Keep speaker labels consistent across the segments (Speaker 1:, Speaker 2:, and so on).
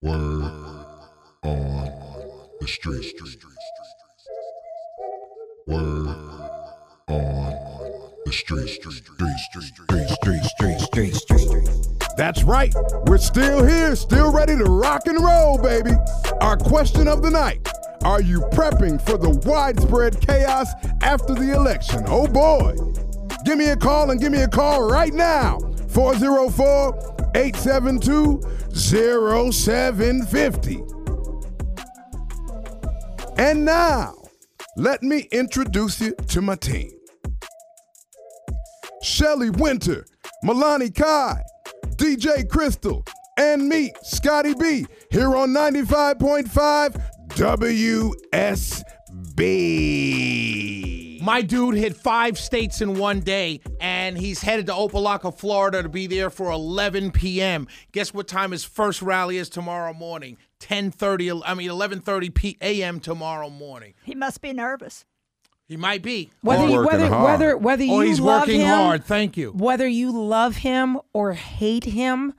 Speaker 1: Word on the street. Word on the street. Street, street, street, street, street, street.
Speaker 2: That's right. We're still here, still ready to rock and roll, baby. Our question of the night Are you prepping for the widespread chaos after the election? Oh boy. Give me a call and give me a call right now 404 872 0750. And now, let me introduce you to my team. Shelley Winter, Malani Kai, DJ Crystal, and me, Scotty B, here on 95.5 WSB.
Speaker 3: My dude hit five states in one day, and he's headed to Opa-locka, Florida to be there for 11 p.m. Guess what time his first rally is tomorrow morning? 10:30. I mean 11:30 p.m. tomorrow morning.
Speaker 4: He must be nervous.
Speaker 3: He might be.
Speaker 5: Whether
Speaker 2: Or
Speaker 5: you, whether
Speaker 2: hard.
Speaker 5: whether whether oh, you
Speaker 3: Oh, he's
Speaker 5: love
Speaker 3: working
Speaker 5: him,
Speaker 3: hard. Thank you.
Speaker 5: whether you love him or hate him,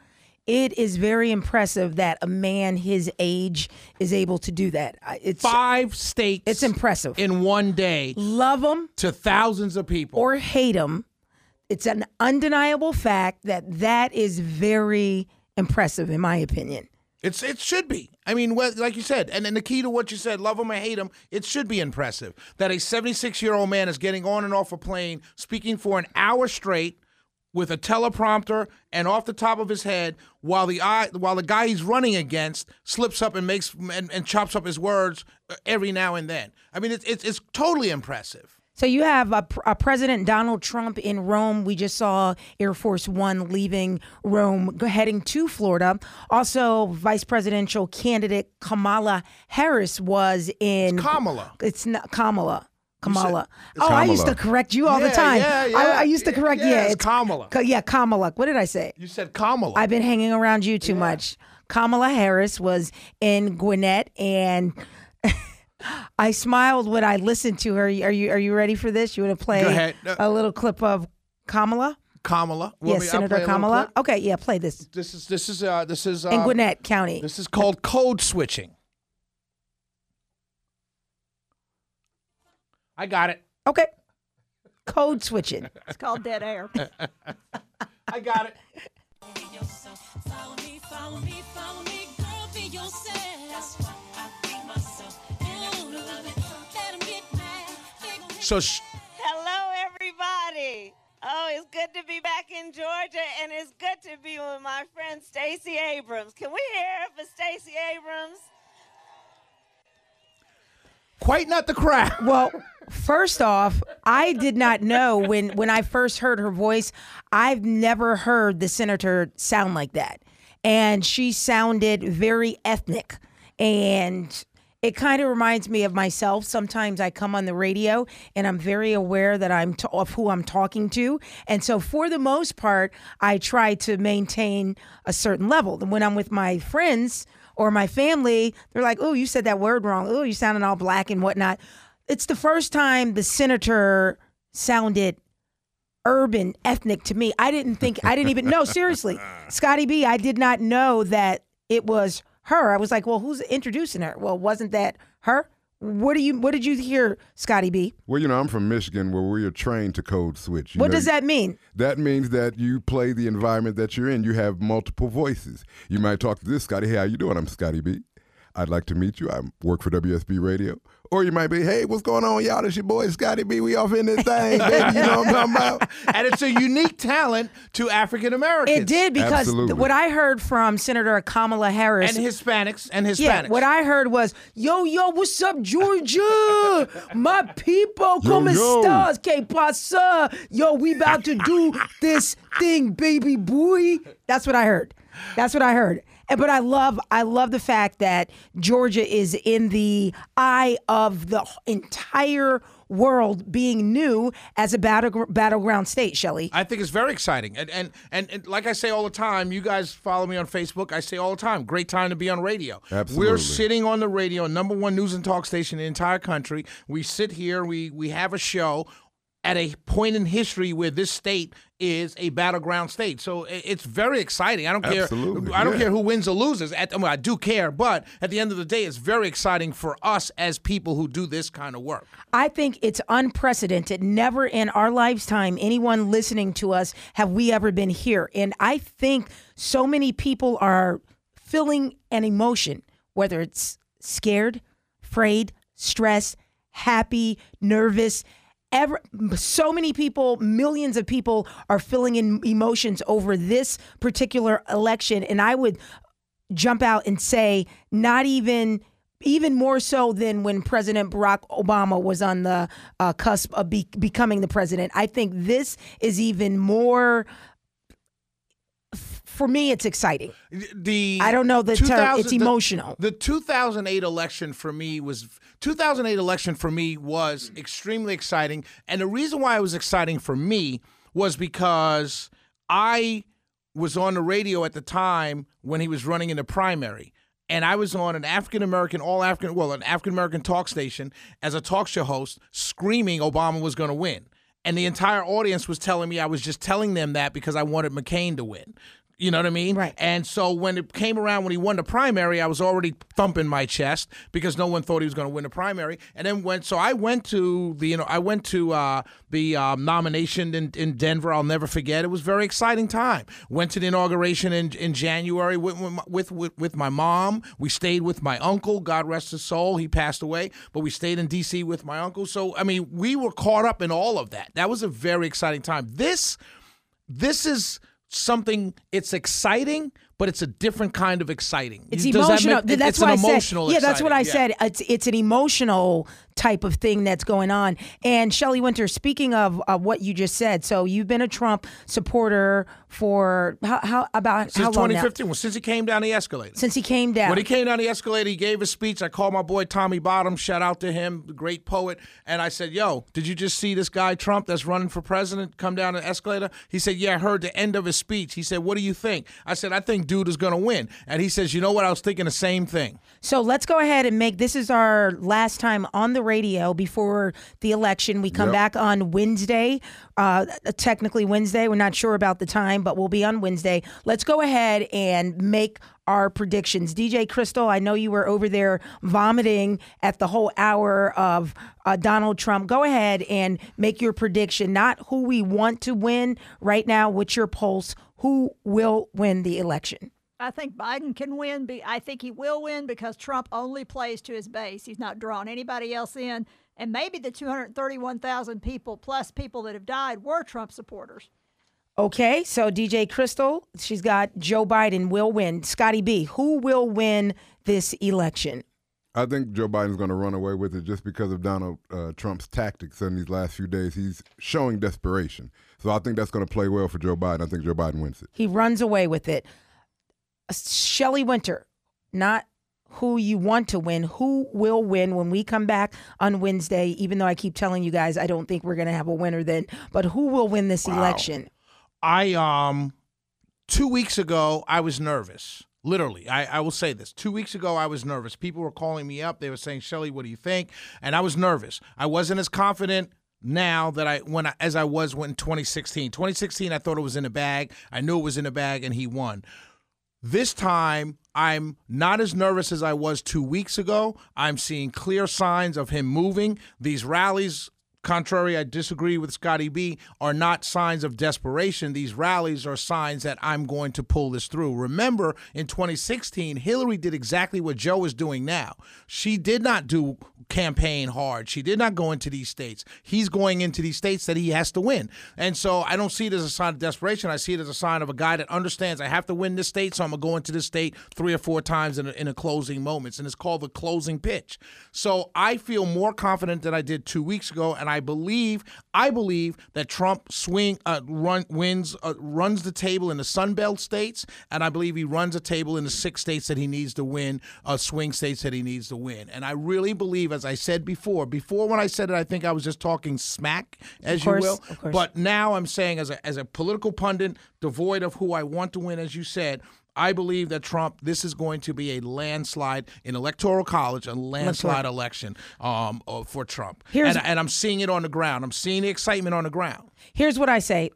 Speaker 5: it is very impressive that a man his age is able to do that. It's
Speaker 3: Five states.
Speaker 5: it's impressive.
Speaker 3: in one day
Speaker 5: love him
Speaker 3: to thousands of people.
Speaker 5: or hate him, it's an undeniable fact that that is very impressive in my opinion.
Speaker 3: It's it should be. I mean, like you said, and, and the key to what you said, love him or hate him, it should be impressive that a 76 year old man is getting on and off a plane, speaking for an hour straight with a teleprompter and off the top of his head, while the eye, while the guy he's running against slips up and makes and, and chops up his words uh, every now and then. I mean, it's it's, it's totally impressive.
Speaker 5: So you have a, a President Donald Trump in Rome. We just saw Air Force One leaving Rome, heading to Florida. Also, Vice Presidential candidate Kamala Harris was in.
Speaker 3: Kamala.
Speaker 5: It's not Kamala. Kamala.
Speaker 3: it's
Speaker 5: oh, I used to correct you all the time.
Speaker 3: yeah,
Speaker 5: I,
Speaker 3: yeah.
Speaker 5: I used to correct.
Speaker 3: Yeah,
Speaker 5: Yeah,
Speaker 3: it's Kamala.
Speaker 5: Ka- Yeah, Kamala. What did I say?
Speaker 3: You said Kamala.
Speaker 5: I've been hanging around you too much. Kamala Harris was in Gwinnett, and I smiled when I listened to her. Are you Are you ready for this? You want to play a little clip of Kamala?
Speaker 3: Kamala.
Speaker 5: Yes, Senator
Speaker 3: play a little
Speaker 5: Kamala. Okay, yeah, play this
Speaker 3: This is this is uh this is uh,
Speaker 5: in Gwinnett County.
Speaker 3: This is called code switching. I got it.
Speaker 5: Okay, code switching.
Speaker 4: It's called dead air.
Speaker 3: I got it. So sh-
Speaker 6: Hello, everybody. Oh, it's good to be back in Georgia, and it's good to be with my friend Stacey Abrams. Can we hear it for Stacey Abrams?
Speaker 3: Quite not the crowd.
Speaker 5: Well, first off, I did not know when when I first heard her voice. I've never heard the senator sound like that, and she sounded very ethnic, and it kind of reminds me of myself. Sometimes I come on the radio and I'm very aware that I'm t- of who I'm talking to, and so for the most part, I try to maintain a certain level. When I'm with my friends or my family, they're like, "Oh, you said that word wrong. Oh, you sounding all black and whatnot." It's the first time the senator sounded urban, ethnic to me. I didn't think, I didn't even know. Seriously, Scotty B, I did not know that it was her. I was like, "Well, who's introducing her?" Well, wasn't that her? What do you? What did you hear, Scotty B?
Speaker 2: Well, you know, I'm from Michigan where we are trained to code switch. You
Speaker 5: What
Speaker 2: know,
Speaker 5: does that mean?
Speaker 2: That means that you play the environment that you're in. You have multiple voices. You might talk to this Scotty. Hey, how you doing? I'm Scotty B. I'd like to meet you. I work for WSB Radio. Or you might be, hey, what's going on, y'all? This your boy Scotty B. We off in this thing, baby. You know what I'm talking about?
Speaker 3: and it's a unique talent to African Americans.
Speaker 5: It did because
Speaker 2: Absolutely.
Speaker 5: what I heard from Senator Kamala Harris
Speaker 3: And Hispanics and Hispanics.
Speaker 5: Yeah, what I heard was, yo, yo, what's up, Georgia? My people,
Speaker 2: Yo,
Speaker 5: como
Speaker 2: yo.
Speaker 5: estás? Que pasa? Yo, we about to do this thing, baby boy. That's what I heard. That's what I heard. And but I love, I love the fact that Georgia is in the eye of the entire world being new as a battle, battleground state, Shelley.
Speaker 3: I think it's very exciting. And, and and and like I say all the time, you guys follow me on Facebook. I say all the time, great time to be on radio.
Speaker 2: Absolutely.
Speaker 3: We're sitting on the radio, number one news and talk station in the entire country. We sit here, we we have a show at a point in history where this state is a battleground state. So it's very exciting. I don't care.
Speaker 2: Absolutely,
Speaker 3: I don't
Speaker 2: yeah.
Speaker 3: care who wins or loses. At, well, I do care, but at the end of the day, it's very exciting for us as people who do this kind of work.
Speaker 5: I think it's unprecedented. Never in our lifetime, anyone listening to us, have we ever been here. And I think so many people are feeling an emotion, whether it's scared, afraid, stressed, happy, nervous. Ever, so many people, millions of people are feeling in emotions over this particular election. And I would jump out and say not even even more so than when President Barack Obama was on the uh, cusp of be- becoming the president. I think this is even more. For me, it's exciting.
Speaker 3: The
Speaker 5: I don't know the term.
Speaker 3: 2000
Speaker 5: It's
Speaker 3: the-
Speaker 5: emotional.
Speaker 3: The 2008 election for me was 2008 election for me was extremely exciting, and the reason why it was exciting for me was because I was on the radio at the time when he was running in the primary. And I was on an African American, all African, well, an African American talk station as a talk show host, screaming Obama was going to win. And the entire audience was telling me I was just telling them that because I wanted McCain to win. You know what I mean?
Speaker 5: Right.
Speaker 3: And so when it came around when he won the primary, I was already thumping my chest because no one thought he was going to win the primary. And then went so I went to the you know I went to uh, the um, nomination in, in Denver. I'll never forget. It was a very exciting time. Went to the inauguration in, in January with, with with with my mom. We stayed with my uncle. God rest his soul. He passed away, but we stayed in D.C. with my uncle. So I mean, we were caught up in all of that. That was a very exciting time. This this is something it's exciting but it's a different kind of exciting
Speaker 5: It's
Speaker 3: Does that
Speaker 5: emotional.
Speaker 3: make- it-
Speaker 5: that's
Speaker 3: it's
Speaker 5: what
Speaker 3: an
Speaker 5: I said. Yeah, that's what I
Speaker 3: exciting.
Speaker 5: said. It's it's an emotional type of thing that's going on. And Shelley Winter, speaking of uh, what you just said, so you've been a Trump supporter for how, how about
Speaker 3: since
Speaker 5: how long now?
Speaker 3: 2015 well, since he came down the escalator
Speaker 5: Since he came down.
Speaker 3: When he came down the escalator, he gave a speech. I called my boy Tommy Bottom. Shout out to him, the great poet. And I said, "Yo, did you just see this guy Trump that's running for president come down the escalator?" He said, "Yeah, I heard the end of his speech." He said, "What do you think?" I said, "I think dude is going to win." And he says, "You know what? I was thinking the same thing."
Speaker 5: So let's go ahead and make this is our last time on the radio before the election. We come
Speaker 2: Yep.
Speaker 5: back on Wednesday, uh, technically Wednesday. We're not sure about the time, but we'll be on Wednesday. Let's go ahead and make our predictions. DJ Crystal, I know you were over there vomiting at the whole hour of uh, Donald Trump. Go ahead and make your prediction, not who we want to win right now. What's your pulse? Who will win the election?
Speaker 4: I think Biden can win. Be I think he will win because Trump only plays to his base. He's not drawing anybody else in. And maybe the 231,000 people plus people that have died were Trump supporters.
Speaker 5: Okay, so DJ Crystal, she's got Joe Biden will win. Scotty B, who will win this election?
Speaker 2: I think Joe Biden's going to run away with it just because of Donald uh, Trump's tactics in these last few days. He's showing desperation. So I think that's going to play well for Joe Biden. I think Joe Biden wins it.
Speaker 5: He runs away with it. Shelley Winter, not who you want to win, who will win when we come back on Wednesday, even though I keep telling you guys I don't think we're going to have a winner then, but who will win this election?
Speaker 3: I um two weeks ago I was nervous. Literally, I, I will say this. Two weeks ago, I was nervous. People were calling me up. They were saying, "Shelley, what do you think?" And I was nervous. I wasn't as confident now that I when I, as I was when 2016. 2016, I thought it was in the bag. I knew it was in the bag, and he won. This time, I'm not as nervous as I was two weeks ago. I'm seeing clear signs of him moving. These rallies, contrary, I disagree with Scotty B, are not signs of desperation. These rallies are signs that I'm going to pull this through. Remember, in 2016, Hillary did exactly what Joe is doing now. She did not do campaign hard. She did not go into these states. He's going into these states that he has to win. And so I don't see it as a sign of desperation. I see it as a sign of a guy that understands I have to win this state, so I'm going to go into this state three or four times in a, in a closing moments. And it's called the closing pitch. So I feel more confident than I did two weeks ago. And I believe, I believe that Trump swing, uh, run, wins, uh, runs the table in the Sun Belt states. And I believe he runs a table in the six states that he needs to win, uh, swing states that he needs to win. And I really believe, as I said before, before when I said it, I think I was just talking smack, as
Speaker 5: course,
Speaker 3: you will. But now I'm saying, as a, as a political pundit, devoid of who I want to win, as you said, I believe that Trump. This is going to be a landslide in electoral college, a landslide election um, uh, for Trump.
Speaker 5: Here's-
Speaker 3: and, and I'm seeing it on the ground. I'm seeing the excitement on the ground.
Speaker 5: Here's what I say.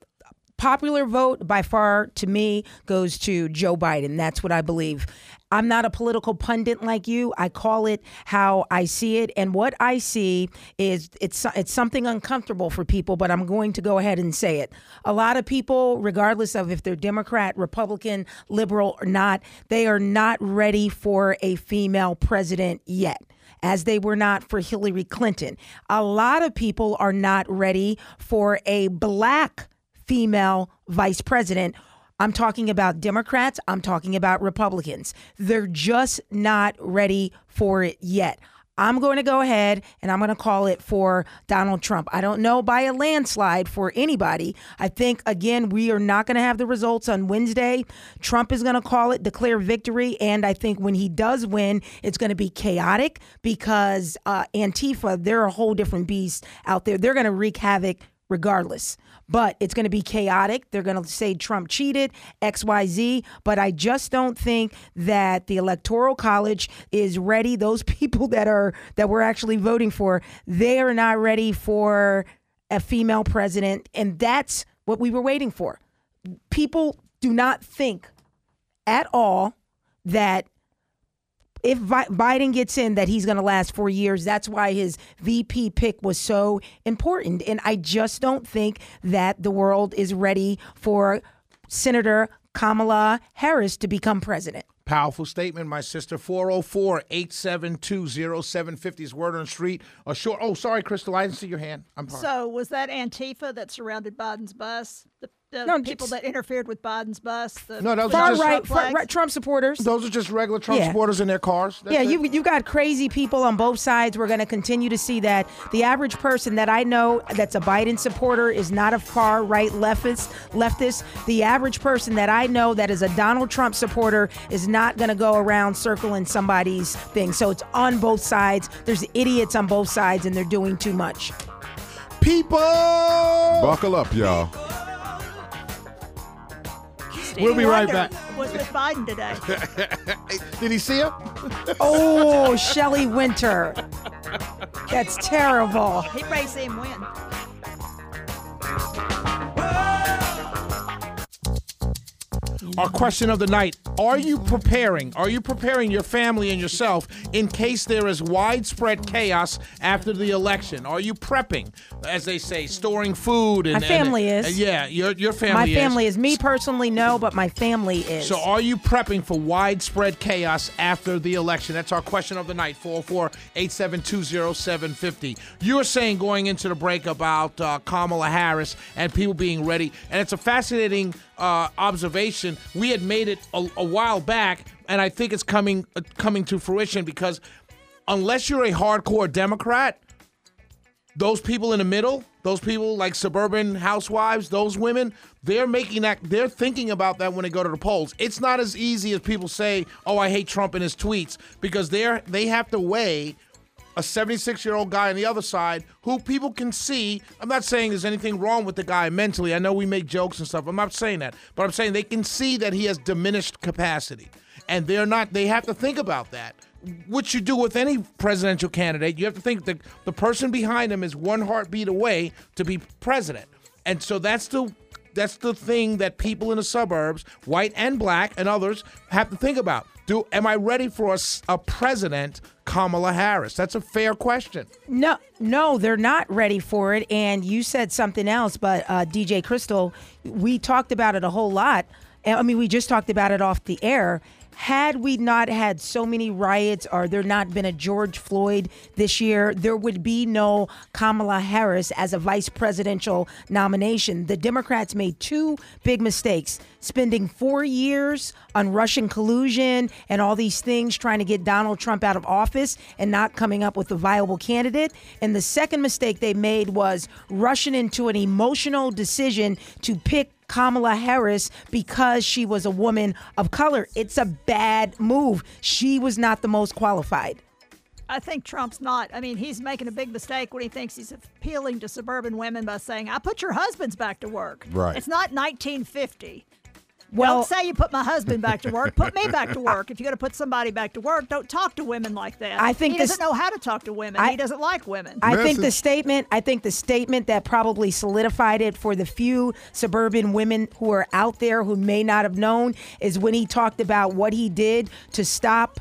Speaker 5: Popular vote by far to me goes to Joe Biden. That's what I believe. I'm not a political pundit like you. I call it how I see it, and what I see is it's it's something uncomfortable for people, but I'm going to go ahead and say it. A lot of people, regardless of if they're Democrat, Republican, liberal or not, they are not ready for a female president yet as they were not for Hillary Clinton. A lot of people are not ready for a black female vice president. I'm talking about Democrats, I'm talking about Republicans. They're just not ready for it yet. I'm going to go ahead and I'm going to call it for Donald Trump. I don't know by a landslide for anybody. I think, again, we are not going to have the results on Wednesday. Trump is going to call it, declare victory. And I think when he does win, it's going to be chaotic because uh, Antifa, they're a whole different beast out there. They're going to wreak havoc regardless. But it's going to be chaotic. They're going to say Trump cheated, XYZ. But I just don't think that the Electoral College is ready. Those people that are that we're actually voting for, they are not ready for a female president. And that's what we were waiting for. People do not think at all that if Biden gets in, that he's going to last four years. That's why his VP pick was so important. And I just don't think that the world is ready for Senator Kamala Harris to become president.
Speaker 3: Powerful statement, my sister. 404 872 0750 is word on the street. A short. Oh, sorry, Crystal. I didn't see your hand. I'm sorry.
Speaker 4: So was that Antifa that surrounded Biden's bus? The, the
Speaker 5: No,
Speaker 4: people that interfered with Biden's bus? The
Speaker 3: No, that was
Speaker 5: Far
Speaker 3: just-
Speaker 5: right,
Speaker 4: Trump
Speaker 5: far right Trump supporters.
Speaker 3: Those are just regular Trump
Speaker 5: Yeah.
Speaker 3: supporters in their cars. That's
Speaker 5: yeah,
Speaker 3: it.
Speaker 5: you you got crazy people on both sides. We're going to continue to see that. The average person that I know that's a Biden supporter is not a far right leftist. Leftist. The average person that I know that is a Donald Trump supporter is not going to go around circling somebody's thing. So it's on both sides. There's idiots on both sides, and they're doing too much.
Speaker 3: people.
Speaker 2: Buckle up, y'all.
Speaker 4: Stevie
Speaker 3: We'll be right
Speaker 4: Wonder
Speaker 3: back.
Speaker 4: Was with Biden today.
Speaker 3: Did he see her?
Speaker 5: Oh, Shelley Winter. That's terrible.
Speaker 4: He may see him win.
Speaker 3: Our question of the night Are you preparing? Are you preparing your family and yourself in case there is widespread chaos after the election? Are you prepping, as they say, storing food? And,
Speaker 5: My family
Speaker 3: and-
Speaker 5: is.
Speaker 3: and yeah, your, your family
Speaker 5: My
Speaker 3: is.
Speaker 5: family is me personally, no, but my family is.
Speaker 3: So, are you prepping for widespread chaos after the election? That's our question of the night 404 872 0750. You were saying going into the break about uh, Kamala Harris and people being ready, and it's a fascinating uh, observation. We had made it a, a while back, and I think it's coming uh, coming to fruition because unless you're a hardcore Democrat, those people in the middle, those people like suburban housewives, those women, they're making that, they're thinking about that when they go to the polls. It's not as easy as people say, "Oh, I hate Trump and his tweets," because they're they have to weigh a 76 year old guy on the other side who people can see. I'm not saying there's anything wrong with the guy mentally. I know we make jokes and stuff. I'm not saying that, but I'm saying they can see that he has diminished capacity, and they're not. They have to think about that which you do with any presidential candidate, you have to think that the person behind him is one heartbeat away to be president. And so that's the that's the thing that people in the suburbs, white and black and others, have to think about. Do am I ready for a, a, president, Kamala Harris? That's a fair question.
Speaker 5: No, no, they're not ready for it. And you said something else, but uh, DJ Crystal, we talked about it a whole lot. I mean, we just talked about it off the air. Had we not had so many riots or there not been a George Floyd this year, there would be no Kamala Harris as a vice presidential nomination. The Democrats made two big mistakes spending four years on Russian collusion and all these things trying to get Donald Trump out of office and not coming up with a viable candidate. And the second mistake they made was rushing into an emotional decision to pick Kamala Harris because she was a woman of color. It's a bad move. She was not the most qualified.
Speaker 4: I think Trump's not. I mean, he's making a big mistake when he thinks he's appealing to suburban women by saying, "I put your husbands back to work."
Speaker 2: Right.
Speaker 4: It's not 1950.
Speaker 5: Well-
Speaker 4: don't say you put my husband back to work. Put me back to work. If you're going to put somebody back to work, don't talk to women like that.
Speaker 5: I think
Speaker 4: he
Speaker 5: this-
Speaker 4: doesn't know how to talk to women.
Speaker 5: I-
Speaker 4: he doesn't like women.
Speaker 5: I think the statement, I think the statement that probably solidified it for the few suburban women who are out there who may not have known is when he talked about what he did to stop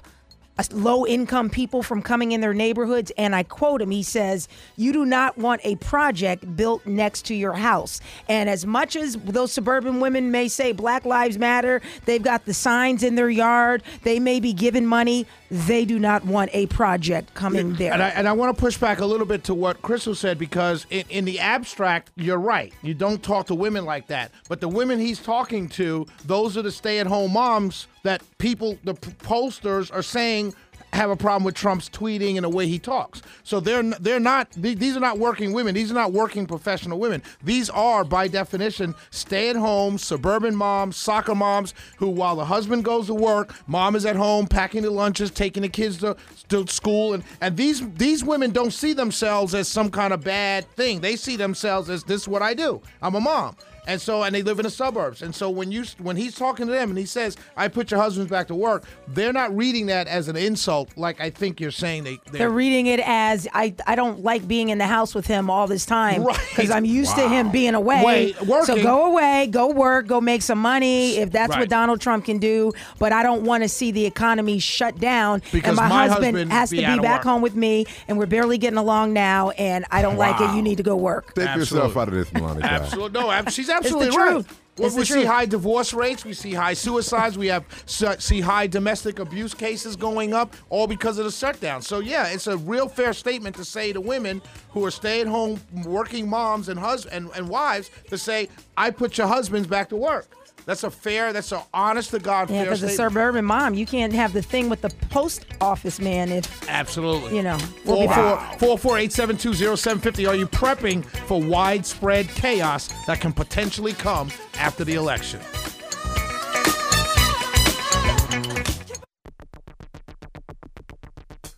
Speaker 5: low income people from coming in their neighborhoods. And I quote him he says, You do not want a project built next to your house. And as much as those suburban women may say Black Lives Matter, they've got the signs in their yard, they may be given money, they do not want a project coming there.
Speaker 3: And I, and I want to push back a little bit to what Crystal said because in, in the abstract, you're right. You don't talk to women like that. But the women he's talking to, those are the stay at home moms that people, the pollsters are saying have a problem with Trump's tweeting and the way he talks. So they're they're not these are not working women. These are not working professional women. These are by definition stay-at-home suburban moms, soccer moms who while the husband goes to work, mom is at home packing the lunches, taking the kids to, to school and and these these women don't see themselves as some kind of bad thing. They see themselves as this is what I do. I'm a mom. And so, and they live in the suburbs. And so, when you when he's talking to them and he says, "I put your husbands back to work," they're not reading that as an insult, like I think you're saying they.
Speaker 5: They're reading it as I I don't like being in the house with him all this time
Speaker 3: Right.
Speaker 5: because I'm used to him being away.
Speaker 3: Wait,
Speaker 5: so go away, go work, go make some money if that's
Speaker 3: Right.
Speaker 5: what Donald Trump can do. But I don't want to see the economy shut down
Speaker 3: Because
Speaker 5: and my,
Speaker 3: my
Speaker 5: husband,
Speaker 3: husband
Speaker 5: has
Speaker 3: be
Speaker 5: to be back
Speaker 3: work.
Speaker 5: home with me and we're barely getting along now and I don't like it. You need to go work.
Speaker 2: Take yourself out of this, Melania.
Speaker 3: Absolutely no. ab- She's absolutely
Speaker 5: truth.
Speaker 3: right. Well,
Speaker 5: It's
Speaker 3: we see
Speaker 5: truth.
Speaker 3: high divorce rates. We see high suicides. We have su- see high domestic abuse cases going up, all because of the shutdown. So yeah, it's a real fair statement to say to women who are stay-at-home working moms and hus- and, and wives to say, "I put your husbands back to work." That's a fair. That's an honest to God
Speaker 5: Yeah, because a suburban mom, you can't have the thing with the post office man if
Speaker 3: Absolutely.
Speaker 5: You know, we'll be
Speaker 3: 448720750. Are you prepping for widespread chaos that can potentially come after the election?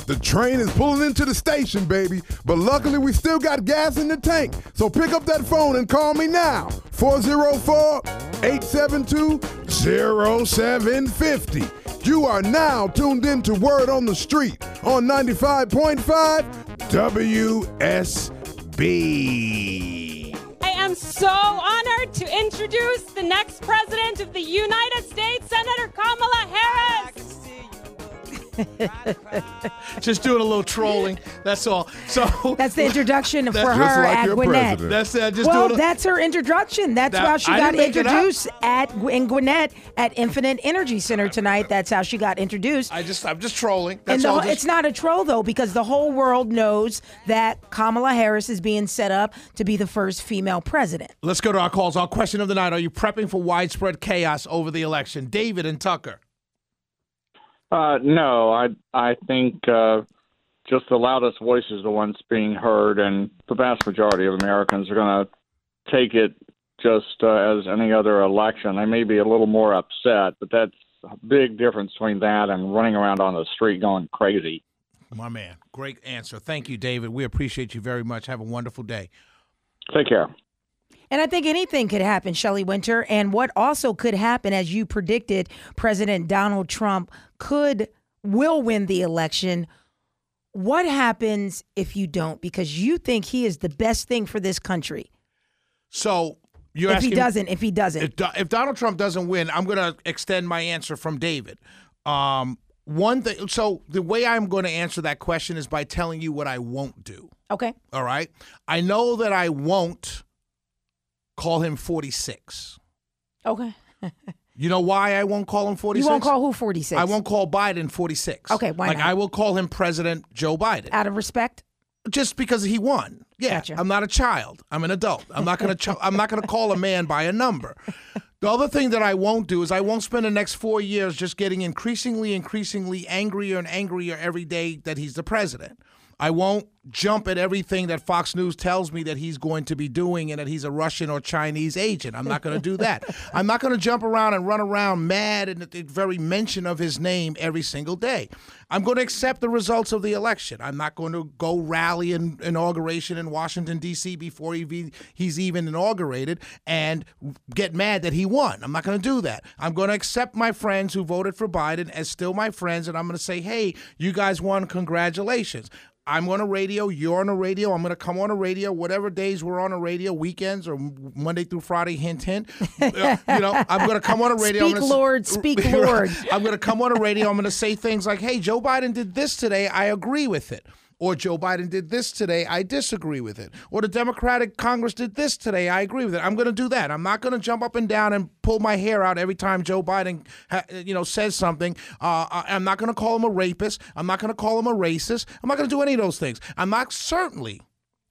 Speaker 2: The train is pulling into the station, baby. But luckily, we still got gas in the tank. So pick up that phone and call me now. 404 872 0750. You are now tuned in to Word on the Street on 95.5 WSB.
Speaker 7: I am so honored to introduce the next president of the United States, Senator Kamala Harris.
Speaker 3: Just doing a little trolling. That's all. So
Speaker 5: that's the introduction for her
Speaker 2: like
Speaker 5: at Gwinnett.
Speaker 2: president.
Speaker 3: That's uh, just
Speaker 5: well,
Speaker 3: doing. A,
Speaker 5: that's her introduction. That's
Speaker 3: That-
Speaker 5: how she
Speaker 3: I
Speaker 5: got
Speaker 3: didn't make it up.
Speaker 5: introduced at in Gwinnett at Infinite Energy Center tonight. That's how she got introduced.
Speaker 3: I just I'm just trolling.
Speaker 5: and the,
Speaker 3: all. Just,
Speaker 5: it's not a troll though, because the whole world knows that Kamala Harris is being set up to be the first female president.
Speaker 3: Let's go to our calls. Our question of the night: Are you prepping for widespread chaos over the election? David and Tucker.
Speaker 8: Uh, no, I I think uh, just the loudest voice is the ones being heard, and the vast majority of Americans are going to take it just uh, as any other election. They may be a little more upset, but that's a big difference between that and running around on the street going crazy.
Speaker 3: My man, great answer. Thank you, David. We appreciate you very much. Have a wonderful day.
Speaker 8: Take care.
Speaker 5: And I think anything could happen, Shelley Winter. And what also could happen, as you predicted, President Donald Trump could will win the election. What happens if you don't? Because you think he is the best thing for this country.
Speaker 3: So you're
Speaker 5: if
Speaker 3: asking
Speaker 5: he doesn't, if he doesn't,
Speaker 3: if, Do- if Donald Trump doesn't win, I'm going to extend my answer from David. Um, one thing. So the way I'm going to answer that question is by telling you what I won't do.
Speaker 5: okay.
Speaker 3: All right. I know that I won't call him 46.
Speaker 5: Okay.
Speaker 3: You know why I won't call him 46?
Speaker 5: You won't call who 46?
Speaker 3: I won't call Biden 46.
Speaker 5: Okay, why
Speaker 3: like
Speaker 5: not?
Speaker 3: I will call him President Joe Biden.
Speaker 5: Out of respect?
Speaker 3: just because he won. Yeah,
Speaker 5: Gotcha.
Speaker 3: I'm not a child. I'm an adult. I'm not gonna. Ch- I'm not gonna call a man by a number. The other thing that I won't do is I won't spend the next four years just getting increasingly, increasingly angrier and angrier every day that he's the president. I won't jump at everything that Fox News tells me that he's going to be doing and that he's a Russian or Chinese agent. I'm not going to do that. I'm not going to jump around and run around mad at the very mention of his name every single day. I'm going to accept the results of the election. I'm not going to go rally an inauguration in Washington, D.C. before he, he's even inaugurated and get mad that he won. I'm not going to do that. I'm going to accept my friends who voted for Biden as still my friends, and I'm going to say, hey, you guys won. Congratulations. I'm on a radio. You're on a radio. I'm going to come on a radio, whatever days we're on a radio, weekends or Monday through Friday. Hint, hint. Uh, you know, I'm going to come on a radio.
Speaker 5: Speak, Lord. Speak, Lord.
Speaker 3: I'm going to come on a radio. I'm going to say things like, "Hey, Joe Biden did this today. I agree with it." Or Joe Biden did this today. I disagree with it. Or the Democratic Congress did this today. I agree with it. I'm going to do that. I'm not going to jump up and down and pull my hair out every time Joe Biden, you know, says something. Uh, I'm not going to call him a rapist. I'm not going to call him a racist. I'm not going to do any of those things. I'm not certainly,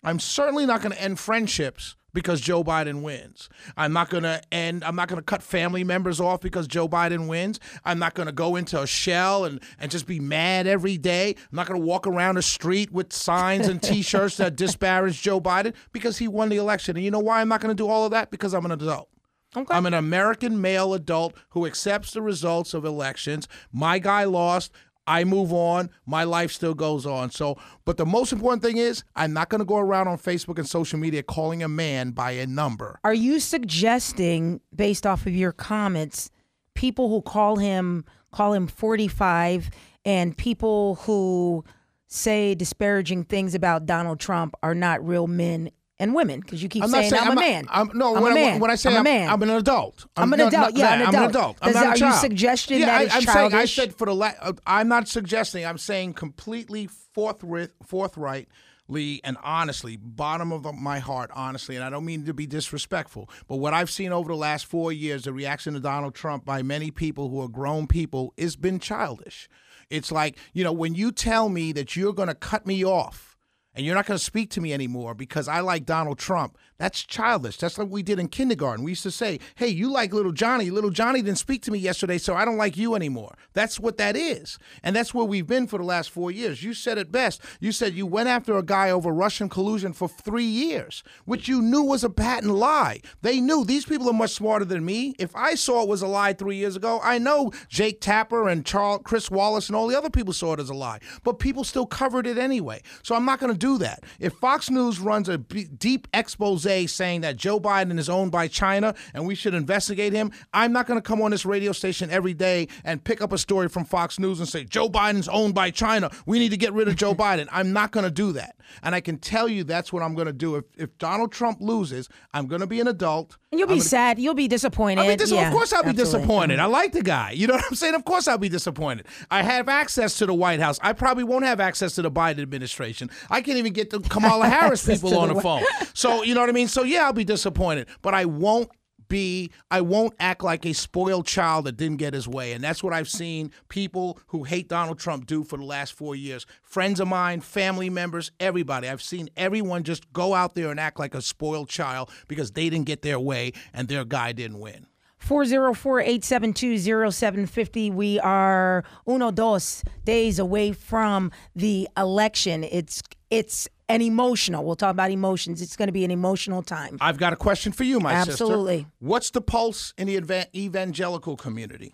Speaker 3: I'm certainly not going to end friendships because Joe Biden wins. I'm not going to end I'm not going to cut family members off because Joe Biden wins. I'm not going to go into a shell and and just be mad every day. I'm not going to walk around the street with signs and t-shirts that disparage Joe Biden because he won the election. And you know why I'm not going to do all of that? Because I'm an adult.
Speaker 5: Okay.
Speaker 3: I'm an American male adult who accepts the results of elections. My guy lost. I move on. My life still goes on. So, but the most important thing is, I'm not going to go around on Facebook and social media calling a man by a number.
Speaker 5: Are you suggesting, based off of your comments, people who call him call him 45 and people who say disparaging things about Donald Trump are not real men and women? Because you keep
Speaker 3: I'm
Speaker 5: saying
Speaker 3: saying
Speaker 5: I'm, a man.
Speaker 3: I'm, no,
Speaker 5: I'm
Speaker 3: when,
Speaker 5: a
Speaker 3: I,
Speaker 5: man.
Speaker 3: when I say
Speaker 5: I'm a
Speaker 3: I'm,
Speaker 5: man.
Speaker 3: I'm an adult.
Speaker 5: I'm an
Speaker 3: no,
Speaker 5: adult.
Speaker 3: no,
Speaker 5: Yeah, an
Speaker 3: I'm an
Speaker 5: adult.
Speaker 3: I'm not a
Speaker 5: are you suggesting
Speaker 3: yeah,
Speaker 5: that
Speaker 3: I, I'm saying I said for the la- uh, I'm not suggesting. I'm saying completely forthright, forthrightly and honestly, bottom of my heart, honestly, and I don't mean to be disrespectful, but what I've seen over the last four years, the reaction to Donald Trump by many people who are grown people, has been childish. It's like you know when you tell me that you're going to cut me off and you're not going to speak to me anymore because I like Donald Trump. That's childish. That's like we did in kindergarten. We used to say, "Hey, you like little Johnny. Little Johnny didn't speak to me yesterday, so I don't like you anymore." That's what that is. And that's where we've been for the last 4 years. You said it best. You said you went after a guy over Russian collusion for 3 years, which you knew was a patent lie. They knew these people are much smarter than me. If I saw it was a lie 3 years ago, I know Jake Tapper and Charles Chris Wallace and all the other people saw it as a lie. But people still covered it anyway. So I'm not going to do that. If Fox News runs a b- deep expose saying that Joe Biden is owned by China and we should investigate him, I'm not going to come on this radio station every day and pick up a story from Fox News and say Joe Biden's owned by China. We need to get rid of Joe Biden. I'm not going to do that. And I can tell you that's what I'm going to do. If, if Donald Trump loses, I'm going to be an adult.
Speaker 5: And you'll be
Speaker 3: gonna-
Speaker 5: sad. You'll be disappointed.
Speaker 3: I mean, dis-
Speaker 5: Yeah,
Speaker 3: of course I'll be
Speaker 5: absolutely.
Speaker 3: disappointed. I like the guy. You know what I'm saying? Of course I'll be disappointed. I have access to the White House. I probably won't have access to the Biden administration. I can't even get the Kamala Harris people on
Speaker 5: the
Speaker 3: the phone. So you know what I mean? So yeah, I'll be disappointed, but I won't be I won't act like a spoiled child that didn't get his way. And that's what I've seen people who hate Donald Trump do for the last 4 years. Friends of mine, family members, everybody. I've seen everyone just go out there and act like a spoiled child because they didn't get their way and their guy didn't win.
Speaker 5: 404-872-0750. We are uno dos days away from the election. It's it's an emotional. We'll talk about emotions. It's going to be an emotional time.
Speaker 3: I've got a question for you, my sister.
Speaker 5: Absolutely.
Speaker 3: What's the pulse in the evangelical community?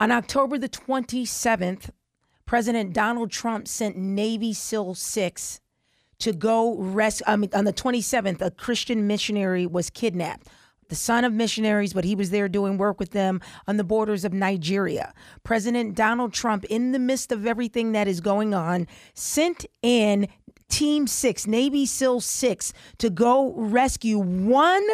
Speaker 5: On October the 27th, President Donald Trump sent Navy SEAL 6 to go rescue. I mean, on the 27th, a Christian missionary was kidnapped. The son of missionaries, but he was there doing work with them on the borders of Nigeria. President Donald Trump, in the midst of everything that is going on, sent in Team 6, Navy SEAL 6, to go rescue one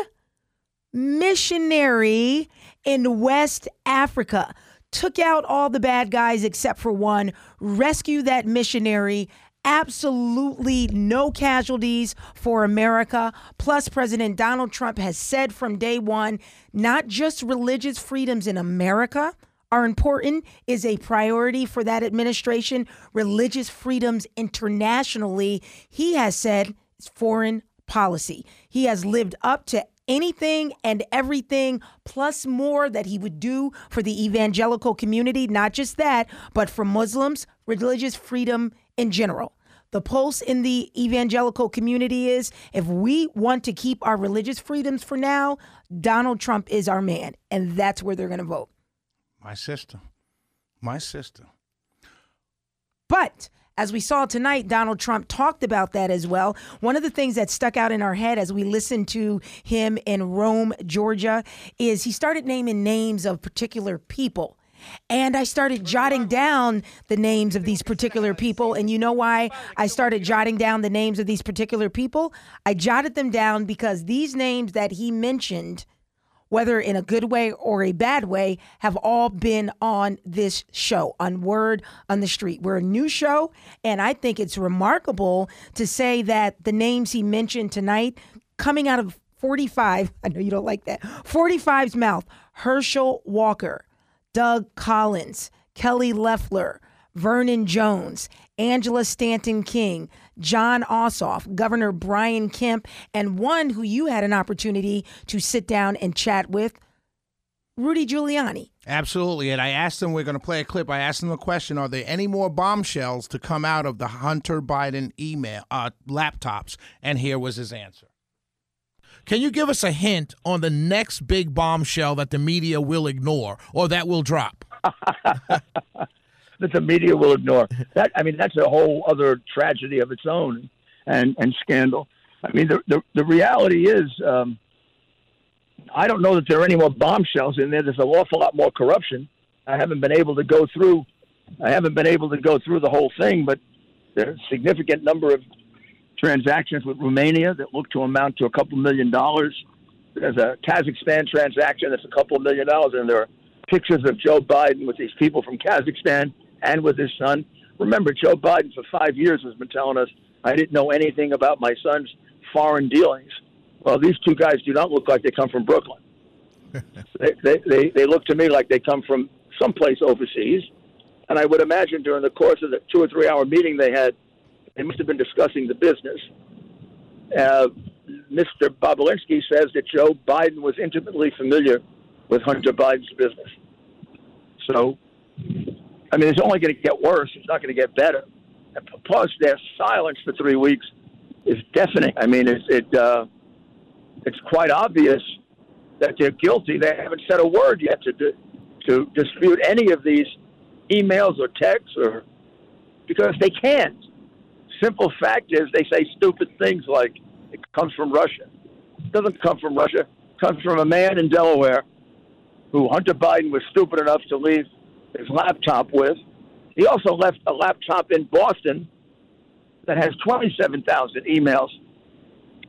Speaker 5: missionary in West Africa. Took out all the bad guys except for one, rescue that missionary. Absolutely no casualties for America. Plus, President Donald Trump has said from day one not just religious freedoms in America are important, is a priority for that administration. Religious freedoms internationally, he has said, is foreign policy. He has lived up to anything and everything plus more that he would do for the evangelical community not just that but for muslims religious freedom in general the pulse in the evangelical community is if we want to keep our religious freedoms for now, Donald Trump is our man. And that's where they're going to vote.
Speaker 3: My sister. My sister.
Speaker 5: But as we saw tonight, Donald Trump talked about that as well. One of the things that stuck out in our head as we listened to him in Rome, Georgia, is he started naming names of particular people. And I started jotting down the names of these particular people. And you know why I started jotting down the names of these particular people? I jotted them down because these names that he mentioned whether in a good way or a bad way, have all been on this show, on Word on the Street. We're a new show, and I think it's remarkable to say that the names he mentioned tonight, coming out of 45, I know you don't like that, 45's mouth, Herschel Walker, Doug Collins, Kelly Loeffler, Vernon Jones, Angela Stanton King, Jon Ossoff, Governor Brian Kemp, and one who you had an opportunity to sit down and chat with, Rudy Giuliani.
Speaker 3: Absolutely. And I asked him, we're going to play a clip. I asked him the question Are there any more bombshells to come out of the Hunter Biden email uh, laptops? And here was his answer. Can you give us a hint on the next big bombshell that the media will ignore or that will drop?
Speaker 9: that the media will ignore. That I mean, that's a whole other tragedy of its own and and scandal. I mean, the the, the reality is, um, I don't know that there are any more bombshells in there. There's an awful lot more corruption. I haven't been able to go through. I haven't been able to go through the whole thing, but there's a significant number of transactions with Romania that look to amount to a couple million dollars. There's a Kazakhstan transaction that's a couple million dollars, and there are pictures of Joe Biden with these people from Kazakhstan and with his son. Remember, Joe Biden for five years has been telling us, I didn't know anything about my son's foreign dealings. Well, these two guys do not look like they come from Brooklyn. they, they, they, they look to me like they come from someplace overseas. And I would imagine during the course of the two or three hour meeting they had, they must have been discussing the business. Uh, Mr. Bobulinski says that Joe Biden was intimately familiar with Hunter Biden's business. So, I mean, it's only going to get worse. It's not going to get better. And plus, their silence for three weeks is deafening. I mean, it's it uh, it's quite obvious that they're guilty. They haven't said a word yet to to dispute any of these emails or texts, or because they can't. Simple fact is, they say stupid things like it comes from Russia. It doesn't come from Russia. It comes from a man in Delaware who Hunter Biden was stupid enough to leave his laptop with. He also left a laptop in Boston that has 27,000 emails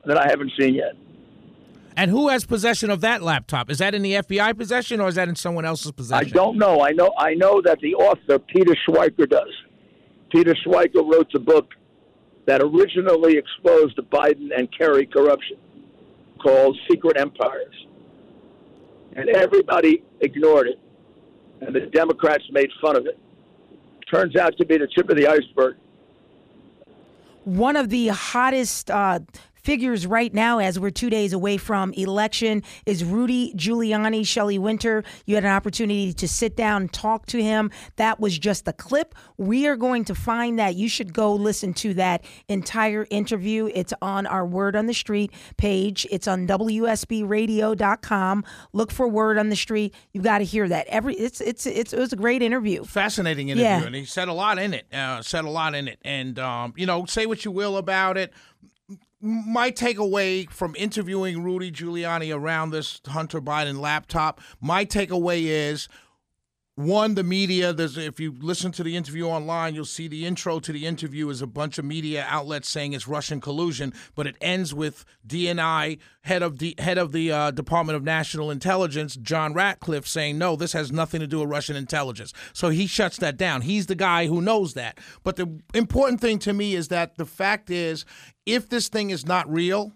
Speaker 9: that I haven't seen yet.
Speaker 3: And who has possession of that laptop? Is that in the FBI possession or is that in someone else's possession?
Speaker 9: I don't know. I know. I know that the author Peter Schweizer does. Peter Schweizer wrote the book that originally exposed the Biden and Kerry corruption, called Secret Empires, and everybody ignored it, and the Democrats made fun of it. Turns out to be the tip of the iceberg.
Speaker 5: one of the hottest uh, figures right now, as we're two days away from election, is Rudy Giuliani. Shelley Winter, you had an opportunity to sit down and talk to him. That was just a clip. We are going to find that. You should go listen to that entire interview. It's on our Word on the Street page. It's on WSBRadio.com. Look for Word on the Street. You've got to hear that. Every it's it's it's it was a great interview.
Speaker 3: Fascinating interview,
Speaker 5: Yeah.
Speaker 3: and he said a lot in it. Uh, said a lot in it, and um, you know, say what you will about it. My takeaway from interviewing Rudy Giuliani around this Hunter Biden laptop, my takeaway is one, the media. There's if you listen to the interview online, you'll see the intro to the interview is a bunch of media outlets saying it's Russian collusion, but it ends with DNI head of the head of the uh, Department of National Intelligence, John Ratcliffe, saying no, this has nothing to do with Russian intelligence. So he shuts that down. He's the guy who knows that. But the important thing to me is that the fact is, if this thing is not real,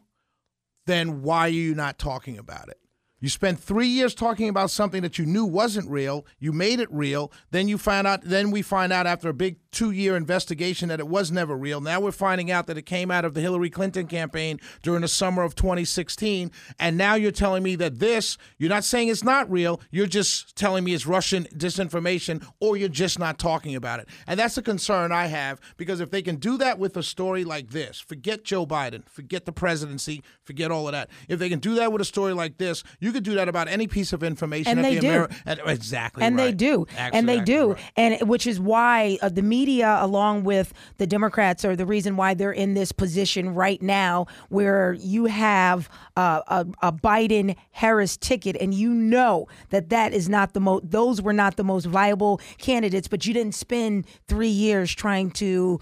Speaker 3: then why are you not talking about it? You spent three years talking about something that you knew wasn't real. You made it real. Then you find out. Then we find out after a big two-year investigation that it was never real. Now we're finding out that it came out of the Hillary Clinton campaign during the summer of 2016. And now you're telling me that this. You're not saying it's not real. You're just telling me it's Russian disinformation, or you're just not talking about it. And that's a concern I have because if they can do that with a story like this, forget Joe Biden, forget the presidency, forget all of that. If they can do that with a story like this, you could do that about any piece of information.
Speaker 5: And they
Speaker 3: the
Speaker 5: do.
Speaker 3: Ameri- and- exactly.
Speaker 5: and they
Speaker 3: right.
Speaker 5: do and they do
Speaker 3: right.
Speaker 5: and which is why uh, the media along with the democrats are the reason why they're in this position right now where you have uh, a, a biden harris ticket and you know that that is not the most those were not the most viable candidates but you didn't spend three years trying to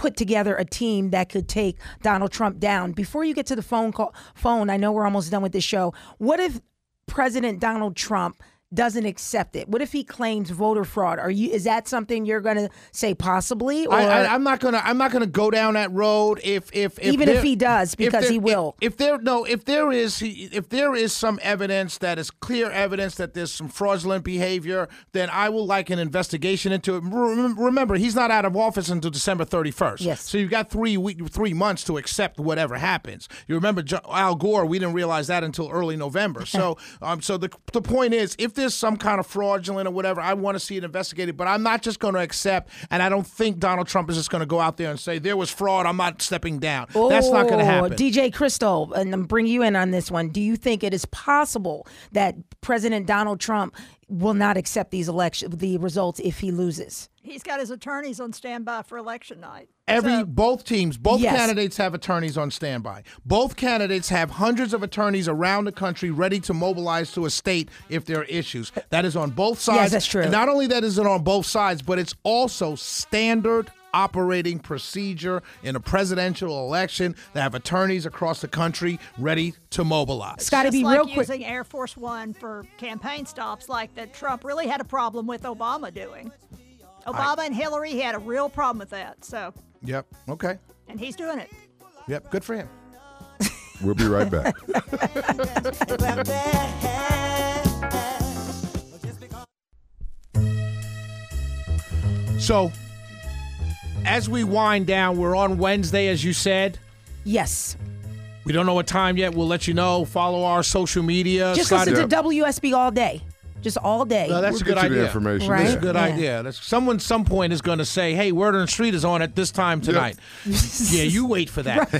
Speaker 5: put together a team that could take Donald Trump down. Before you get to the phone call, phone, I know we're almost done with this show. What if President Donald Trump doesn't accept it? What if he claims voter fraud? Are you is that something you're going to say possibly or
Speaker 3: I, I'm not gonna. I'm not gonna go down that road. If if, if
Speaker 5: Even if he does, because
Speaker 3: there-
Speaker 5: he will.
Speaker 3: If, if there no, if there is, if there is some evidence that is clear evidence that there's some fraudulent behavior, then I will like an investigation into it. Remember, he's not out of office until December 31st.
Speaker 5: Yes.
Speaker 3: So you've got three week, three months to accept whatever happens. You remember Al Gore? We didn't realize that until early November. So um, so the the point is, if there's some kind of fraudulent or whatever, I want to see it investigated. But I'm not just going to accept, and I don't think Donald Trump is just going to go out there and say there was fraud. I'm not stepping down. Oh, That's not going to
Speaker 5: Oh,
Speaker 3: happen.
Speaker 5: DJ Crystal, and I'm bring you in on this one. Do you think it is possible that President Donald Trump will not accept these election the results if he loses?
Speaker 4: He's got his attorneys on standby for election night.
Speaker 3: Every
Speaker 4: So-
Speaker 3: both teams, both
Speaker 5: Yes.
Speaker 3: candidates have attorneys on standby. Both candidates have hundreds of attorneys around the country ready to mobilize to a state if there are issues. That is on both sides.
Speaker 5: that's true.
Speaker 3: And not only that is it on both sides, but it's also standard operating procedure in a presidential election to have attorneys across the country ready to mobilize.
Speaker 5: It's got to be
Speaker 4: like
Speaker 5: real quick.
Speaker 4: using Air Force One for campaign stops, like that Trump really had a problem with Obama doing. Obama and Hillary had a real problem with that. So,
Speaker 3: Yep. Okay.
Speaker 4: and he's doing it.
Speaker 3: Yep. Good for him.
Speaker 2: We'll be right back.
Speaker 3: So, as we wind down, we're on Wednesday, as you said.
Speaker 5: Yes.
Speaker 3: We don't know what time yet. We'll let you know. Follow our social media.
Speaker 5: Just
Speaker 3: Scotty-
Speaker 5: listen to WSB all day. Just all day.
Speaker 3: No, that's
Speaker 2: We'll
Speaker 3: a good
Speaker 2: get you the
Speaker 3: idea.
Speaker 2: information.
Speaker 5: Right?
Speaker 3: That's a good
Speaker 5: Yeah.
Speaker 3: idea. That's, someone some point is going to say, "Hey, Word on the Street is on at this time tonight." yeah, you wait for that.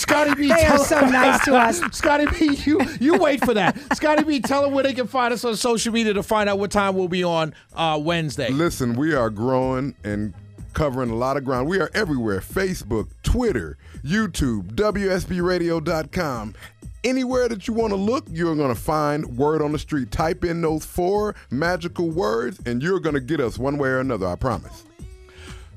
Speaker 3: Scotty B.
Speaker 5: They are
Speaker 3: tell-
Speaker 5: so nice to us.
Speaker 3: Scotty B, you you wait for that. Scotty B, tell them where they can find us on social media to find out what time we'll be on uh, Wednesday.
Speaker 2: Listen, we are growing and covering a lot of ground. We are everywhere Facebook, Twitter, YouTube, WSBRadio.com. Anywhere that you want to look, you're going to find Word on the Street. Type in those four magical words, and you're going to get us one way or another, I promise.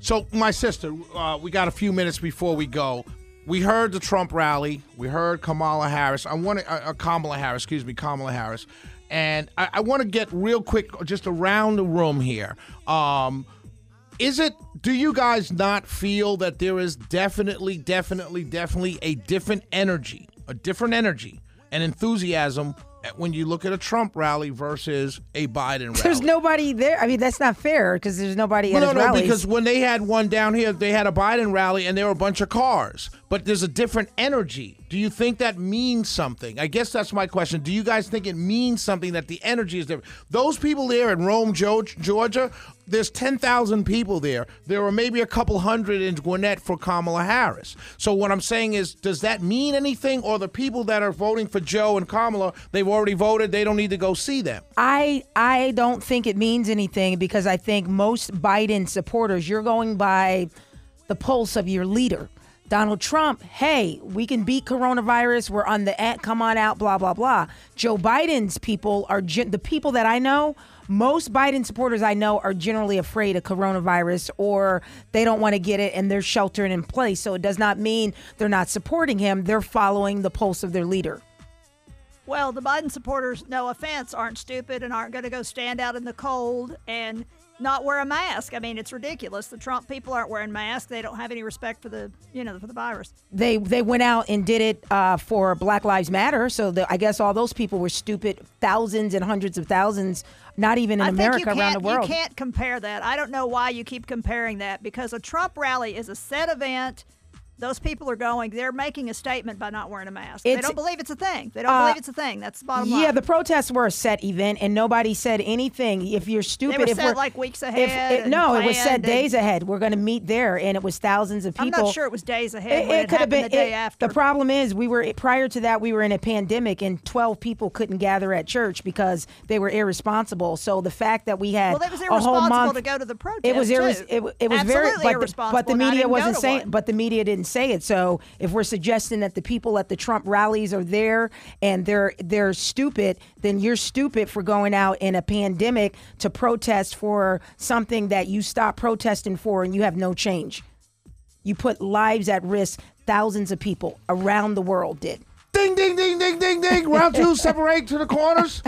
Speaker 3: So, my sister, uh, we got a few minutes before we go. We heard the Trump rally. We heard Kamala Harris. I want to, uh, uh, Kamala Harris, excuse me, Kamala Harris. And I, I want to get real quick, just around the room here. Um, is it, do you guys not feel that there is definitely, definitely, definitely a different energy, a different energy and enthusiasm when you look at a Trump rally versus a Biden rally?
Speaker 5: There's nobody there. I mean, that's not fair because there's nobody
Speaker 3: Well,
Speaker 5: at
Speaker 3: no, no,
Speaker 5: rallies.
Speaker 3: because when they had one down here, they had a Biden rally and there were a bunch of cars. But there's a different energy. Do you think that means something? I guess that's my question. Do you guys think it means something that the energy is different? Those people there in Rome, Georgia, there's 10,000 people there. There are maybe a couple hundred in Gwinnett for Kamala Harris. So what I'm saying is, does that mean anything? Or the people that are voting for Joe and Kamala, they've already voted, they don't need to go see them?
Speaker 5: I I don't think it means anything because I think most Biden supporters, you're going by the pulse of your leader. Donald Trump, hey, we can beat coronavirus. We're on the at, come on out, blah blah blah. Joe Biden's people are the people that I know. Most Biden supporters I know are generally afraid of coronavirus or they don't want to get it and they're sheltering in place. So it does not mean they're not supporting him. They're following the pulse of their leader.
Speaker 4: Well, the Biden supporters, no offense, aren't stupid and aren't going to go stand out in the cold and not wear a mask. I mean, it's ridiculous. The Trump people aren't wearing masks. They don't have any respect for the, you know, for the virus.
Speaker 5: They they went out and did it uh, for Black Lives Matter. So the, I guess all those people were stupid. Thousands and hundreds of thousands, not even in
Speaker 4: I
Speaker 5: America, around the world.
Speaker 4: You can't compare that. I don't know why you keep comparing that because a Trump rally is a set event. Those people are going. They're making a statement by not wearing a mask. they don't believe it's a thing. They don't
Speaker 5: Uh,
Speaker 4: believe it's a thing. That's the bottom line.
Speaker 5: Yeah, the protests were a set event, and nobody said anything. If you're stupid,
Speaker 4: were
Speaker 5: if
Speaker 4: set,
Speaker 5: we're
Speaker 4: like, weeks
Speaker 5: if-
Speaker 4: ahead
Speaker 5: it- no, it was set days ahead. We're going to meet there, and it was thousands of people.
Speaker 4: I'm not sure it was days ahead. when it,
Speaker 5: could have been
Speaker 4: the day after.
Speaker 5: The problem is, we were prior to that, we were in a pandemic, and 12 people couldn't gather at church because they were irresponsible. So the fact that we had
Speaker 4: well, it was
Speaker 5: a whole
Speaker 4: irresponsible
Speaker 5: month,
Speaker 4: to go to the protest.
Speaker 5: it was irres- it, it was very
Speaker 4: Absolutely
Speaker 5: but the,
Speaker 4: irresponsible.
Speaker 5: but the media wasn't saying
Speaker 4: one.
Speaker 5: but the media didn't say it so if we're suggesting that the people at the Trump rallies are there and they're they're stupid then you're stupid for going out in a pandemic to protest for something that you stop protesting for and you have no change you put lives at risk thousands of people around the world did
Speaker 3: Ding, ding, ding, ding, ding, ding. Round two, separate to the corners.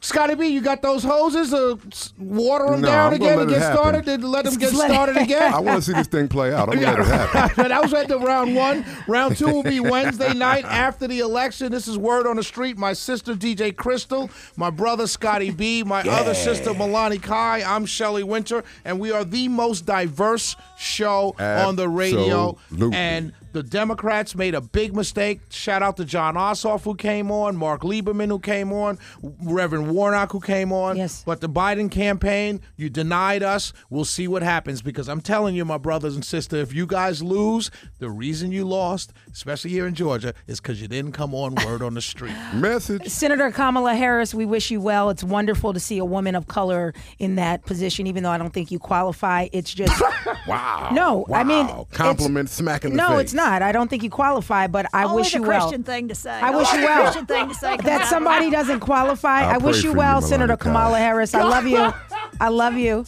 Speaker 3: Scotty B, you got those hoses? Uh, water them
Speaker 2: No,
Speaker 3: down
Speaker 2: I'm gonna
Speaker 3: again and get
Speaker 2: happen.
Speaker 3: started. Then let them get started again.
Speaker 2: I want to see this thing play out. I'm gonna let it happen.
Speaker 3: that was at the round one. Round two will be Wednesday night after the election. This is word on the street. My sister DJ Crystal, my brother Scotty B, my other sister Malani Kai. I'm Shelley Winter, and we are the most diverse show on the radio. And the Democrats made a big mistake. Shout out to Jon Ossoff who came on, Mark Lieberman who came on, Reverend Warnock who came on.
Speaker 5: Yes.
Speaker 3: But the Biden campaign, you denied us. We'll see what happens because I'm telling you, my brothers and sisters, if you guys lose, the reason you lost, especially here in Georgia, is because you didn't come on word on the street.
Speaker 2: Message.
Speaker 5: Senator Kamala Harris, we wish you well. It's wonderful to see a woman of color in that position, even though I don't think you qualify. It's just
Speaker 2: Wow.
Speaker 5: No, I mean,
Speaker 2: compliment smack in the
Speaker 5: no,
Speaker 2: face.
Speaker 5: it's not. I don't think you qualify, but I
Speaker 4: Only
Speaker 5: wish
Speaker 4: the
Speaker 5: you
Speaker 4: Christian
Speaker 5: well.
Speaker 4: thing to say.
Speaker 5: I wish you well.
Speaker 4: Christian thing to say.
Speaker 5: That somebody doesn't qualify.
Speaker 2: I'll
Speaker 5: I wish you
Speaker 2: for you,
Speaker 5: well, Senator Kamala Harris. I love you. I love you.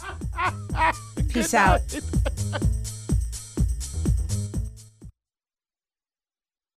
Speaker 5: Peace out.